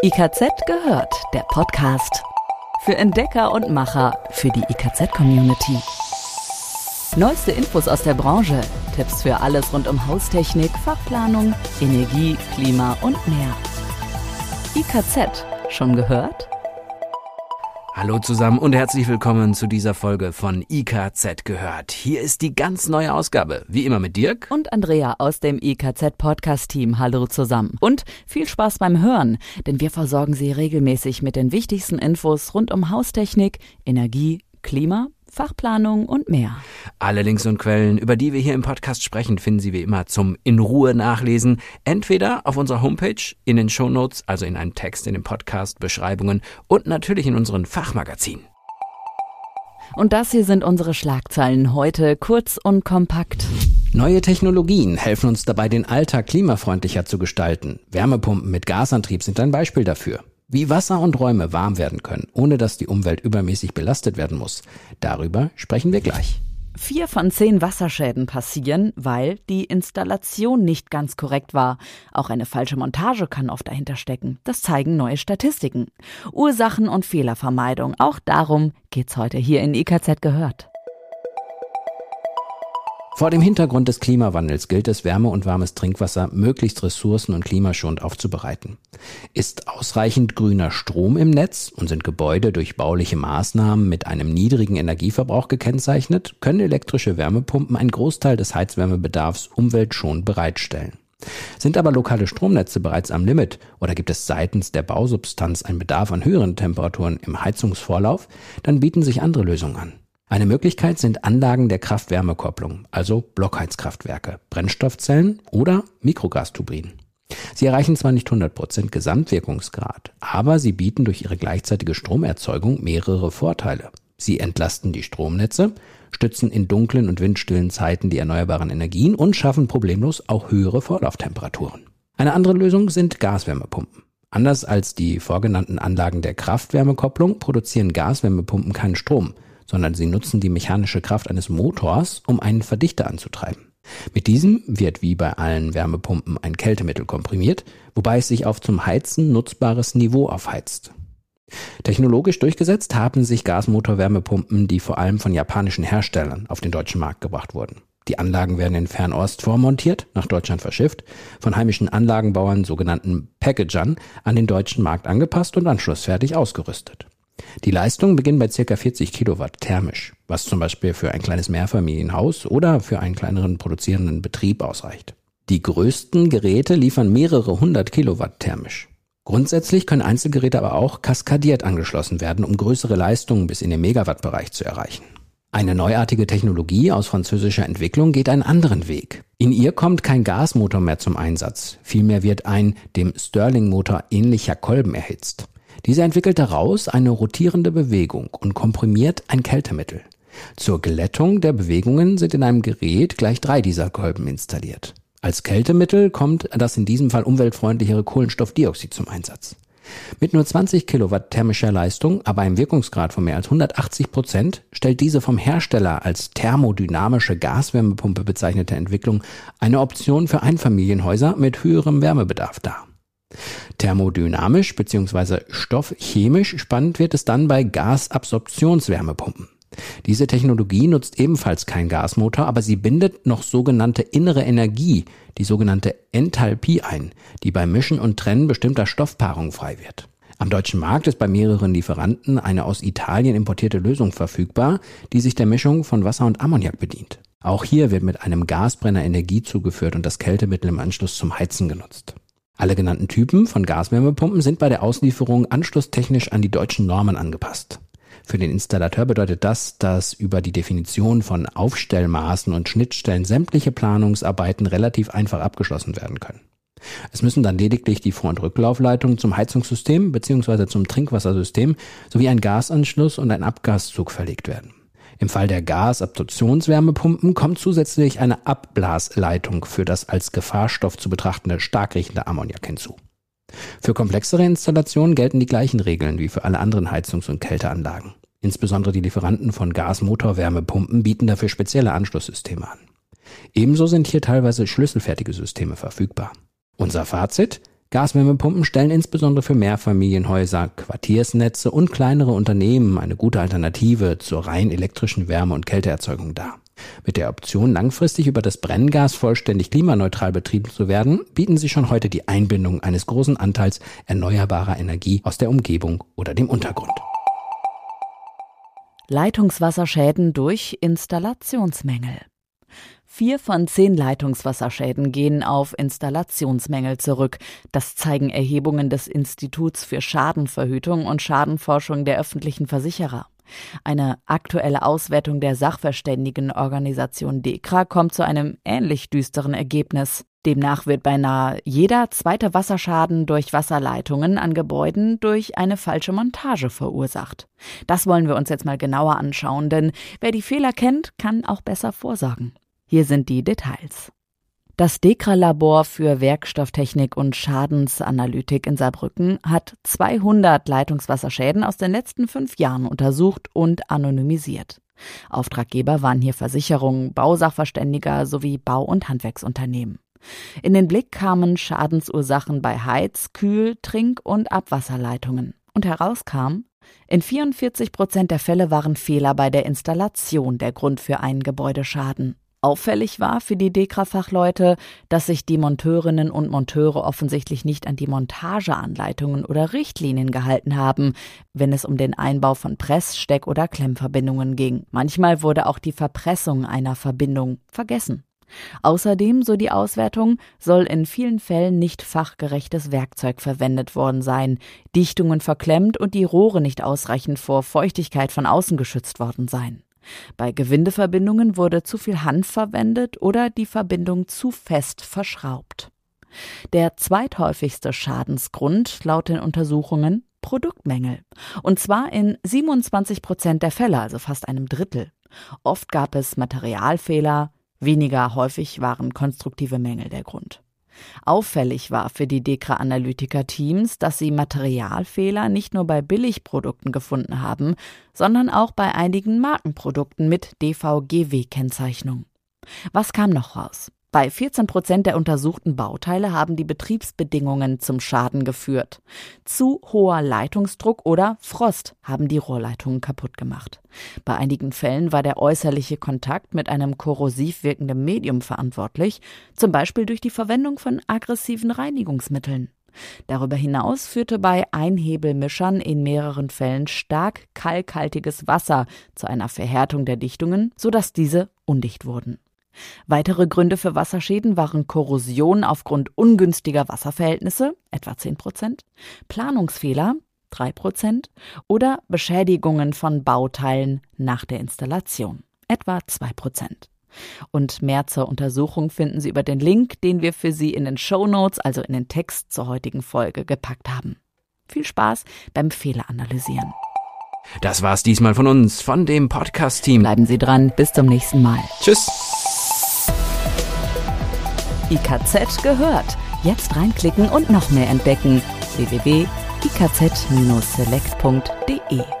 IKZ gehört, der Podcast. Für Entdecker und Macher, für die IKZ-Community. Neueste Infos aus der Branche, Tipps für alles rund um Haustechnik, Fachplanung, Energie, Klima und mehr. IKZ, schon gehört? Hallo zusammen und herzlich willkommen zu dieser Folge von IKZ gehört. Hier ist die ganz neue Ausgabe, wie immer mit Dirk und Andrea aus dem IKZ Podcast Team. Hallo zusammen und viel Spaß beim Hören, denn wir versorgen Sie regelmäßig mit den wichtigsten Infos rund um Haustechnik, Energie, Klima Fachplanung und mehr. Alle Links und Quellen, über die wir hier im Podcast sprechen, finden Sie wie immer zum in Ruhe nachlesen, entweder auf unserer Homepage, in den Shownotes, also in einem Text in den Podcast, Beschreibungen und natürlich in unseren Fachmagazinen. Und das hier sind unsere Schlagzeilen heute, kurz und kompakt. Neue Technologien helfen uns dabei, den Alltag klimafreundlicher zu gestalten. Wärmepumpen mit Gasantrieb sind ein Beispiel dafür. Wie Wasser und Räume warm werden können, ohne dass die Umwelt übermäßig belastet werden muss, darüber sprechen wir gleich. Vier von zehn Wasserschäden passieren, weil die Installation nicht ganz korrekt war. Auch eine falsche Montage kann oft dahinter stecken. Das zeigen neue Statistiken. Ursachen und Fehlervermeidung. Auch darum geht's heute hier in IKZ gehört. Vor dem Hintergrund des Klimawandels gilt es, Wärme und warmes Trinkwasser möglichst ressourcen- und klimaschonend aufzubereiten. Ist ausreichend grüner Strom im Netz und sind Gebäude durch bauliche Maßnahmen mit einem niedrigen Energieverbrauch gekennzeichnet, können elektrische Wärmepumpen einen Großteil des Heizwärmebedarfs umweltschonend bereitstellen. Sind aber lokale Stromnetze bereits am Limit oder gibt es seitens der Bausubstanz einen Bedarf an höheren Temperaturen im Heizungsvorlauf, dann bieten sich andere Lösungen an. Eine Möglichkeit sind Anlagen der Kraft-Wärme-Kopplung, also Blockheizkraftwerke, Brennstoffzellen oder Mikrogasturbinen. Sie erreichen zwar nicht 100% Gesamtwirkungsgrad, aber sie bieten durch ihre gleichzeitige Stromerzeugung mehrere Vorteile. Sie entlasten die Stromnetze, stützen in dunklen und windstillen Zeiten die erneuerbaren Energien und schaffen problemlos auch höhere Vorlauftemperaturen. Eine andere Lösung sind Gaswärmepumpen. Anders als die vorgenannten Anlagen der Kraft-Wärme-Kopplung produzieren Gaswärmepumpen keinen Strom, sondern sie nutzen die mechanische Kraft eines Motors, um einen Verdichter anzutreiben. Mit diesem wird wie bei allen Wärmepumpen ein Kältemittel komprimiert, wobei es sich auf zum Heizen nutzbares Niveau aufheizt. Technologisch durchgesetzt haben sich Gasmotorwärmepumpen, die vor allem von japanischen Herstellern auf den deutschen Markt gebracht wurden. Die Anlagen werden in Fernost vormontiert, nach Deutschland verschifft, von heimischen Anlagenbauern, sogenannten Packagern, an den deutschen Markt angepasst und anschlussfertig ausgerüstet. Die Leistung beginnt bei ca. 40 Kilowatt thermisch, was zum Beispiel für ein kleines Mehrfamilienhaus oder für einen kleineren produzierenden Betrieb ausreicht. Die größten Geräte liefern mehrere hundert Kilowatt thermisch. Grundsätzlich können Einzelgeräte aber auch kaskadiert angeschlossen werden, um größere Leistungen bis in den Megawattbereich zu erreichen. Eine neuartige Technologie aus französischer Entwicklung geht einen anderen Weg. In ihr kommt kein Gasmotor mehr zum Einsatz, vielmehr wird ein dem Stirling-Motor ähnlicher Kolben erhitzt. Dieser entwickelt daraus eine rotierende Bewegung und komprimiert ein Kältemittel. Zur Glättung der Bewegungen sind in einem Gerät gleich drei dieser Kolben installiert. Als Kältemittel kommt das in diesem Fall umweltfreundlichere Kohlenstoffdioxid zum Einsatz. Mit nur 20 Kilowatt thermischer Leistung, aber einem Wirkungsgrad von mehr als 180 Prozent, stellt diese vom Hersteller als thermodynamische Gaswärmepumpe bezeichnete Entwicklung eine Option für Einfamilienhäuser mit höherem Wärmebedarf dar. Thermodynamisch bzw. stoffchemisch spannend wird es dann bei Gasabsorptionswärmepumpen. Diese Technologie nutzt ebenfalls keinen Gasmotor, aber sie bindet noch sogenannte innere Energie, die sogenannte Enthalpie ein, die beim Mischen und Trennen bestimmter Stoffpaarungen frei wird. Am deutschen Markt ist bei mehreren Lieferanten eine aus Italien importierte Lösung verfügbar, die sich der Mischung von Wasser und Ammoniak bedient. Auch hier wird mit einem Gasbrenner Energie zugeführt und das Kältemittel im Anschluss zum Heizen genutzt. Alle genannten Typen von Gaswärmepumpen sind bei der Auslieferung anschlusstechnisch an die deutschen Normen angepasst. Für den Installateur bedeutet das, dass über die Definition von Aufstellmaßen und Schnittstellen sämtliche Planungsarbeiten relativ einfach abgeschlossen werden können. Es müssen dann lediglich die Vor- und Rücklaufleitungen zum Heizungssystem bzw. zum Trinkwassersystem sowie ein Gasanschluss und ein Abgaszug verlegt werden. Im Fall der Gasabsorptionswärmepumpen kommt zusätzlich eine Abblasleitung für das als Gefahrstoff zu betrachtende stark riechende Ammoniak hinzu. Für komplexere Installationen gelten die gleichen Regeln wie für alle anderen Heizungs- und Kälteanlagen. Insbesondere die Lieferanten von Gasmotorwärmepumpen bieten dafür spezielle Anschlusssysteme an. Ebenso sind hier teilweise schlüsselfertige Systeme verfügbar. Unser Fazit? Gaswärmepumpen stellen insbesondere für Mehrfamilienhäuser, Quartiersnetze und kleinere Unternehmen eine gute Alternative zur rein elektrischen Wärme- und Kälteerzeugung dar. Mit der Option, langfristig über das Brenngas vollständig klimaneutral betrieben zu werden, bieten sie schon heute die Einbindung eines großen Anteils erneuerbarer Energie aus der Umgebung oder dem Untergrund. Leitungswasserschäden durch Installationsmängel. Vier von zehn Leitungswasserschäden gehen auf Installationsmängel zurück. Das zeigen Erhebungen des Instituts für Schadenverhütung und Schadenforschung der öffentlichen Versicherer. Eine aktuelle Auswertung der Sachverständigenorganisation DEKRA kommt zu einem ähnlich düsteren Ergebnis. Demnach wird beinahe jeder zweite Wasserschaden durch Wasserleitungen an Gebäuden durch eine falsche Montage verursacht. Das wollen wir uns jetzt mal genauer anschauen, denn wer die Fehler kennt, kann auch besser vorsorgen. Hier sind die Details. Das DEKRA-Labor für Werkstofftechnik und Schadensanalytik in Saarbrücken hat 200 Leitungswasserschäden aus den letzten fünf Jahren untersucht und anonymisiert. Auftraggeber waren hier Versicherungen, Bausachverständiger sowie Bau- und Handwerksunternehmen. In den Blick kamen Schadensursachen bei Heiz-, Kühl-, Trink- und Abwasserleitungen. Und herauskam, in 44 Prozent der Fälle waren Fehler bei der Installation der Grund für einen Gebäudeschaden. Auffällig war für die Dekra-Fachleute, dass sich die Monteurinnen und Monteure offensichtlich nicht an die Montageanleitungen oder Richtlinien gehalten haben, wenn es um den Einbau von Press-, Steck- oder Klemmverbindungen ging. Manchmal wurde auch die Verpressung einer Verbindung vergessen. Außerdem, so die Auswertung, soll in vielen Fällen nicht fachgerechtes Werkzeug verwendet worden sein, Dichtungen verklemmt und die Rohre nicht ausreichend vor Feuchtigkeit von außen geschützt worden sein. Bei Gewindeverbindungen wurde zu viel Hanf verwendet oder die Verbindung zu fest verschraubt. Der zweithäufigste Schadensgrund laut den Untersuchungen Produktmängel. Und zwar in 27 Prozent der Fälle, also fast einem Drittel. Oft gab es Materialfehler, weniger häufig waren konstruktive Mängel der Grund. Auffällig war für die Dekra-Analytiker-Teams, dass sie Materialfehler nicht nur bei Billigprodukten gefunden haben, sondern auch bei einigen Markenprodukten mit DVGW-Kennzeichnung. Was kam noch raus? Bei 14 Prozent der untersuchten Bauteile haben die Betriebsbedingungen zum Schaden geführt. Zu hoher Leitungsdruck oder Frost haben die Rohrleitungen kaputt gemacht. Bei einigen Fällen war der äußerliche Kontakt mit einem korrosiv wirkenden Medium verantwortlich, zum Beispiel durch die Verwendung von aggressiven Reinigungsmitteln. Darüber hinaus führte bei Einhebelmischern in mehreren Fällen stark kalkhaltiges Wasser zu einer Verhärtung der Dichtungen, sodass diese undicht wurden. Weitere Gründe für Wasserschäden waren Korrosion aufgrund ungünstiger Wasserverhältnisse, etwa 10 Prozent, Planungsfehler, 3 Prozent, oder Beschädigungen von Bauteilen nach der Installation, etwa 2 Prozent. Und mehr zur Untersuchung finden Sie über den Link, den wir für Sie in den Show Notes, also in den Text zur heutigen Folge, gepackt haben. Viel Spaß beim Fehleranalysieren. Das war's diesmal von uns, von dem Podcast-Team. Bleiben Sie dran, bis zum nächsten Mal. Tschüss. IKZ gehört. Jetzt reinklicken und noch mehr entdecken. www.ikz-select.de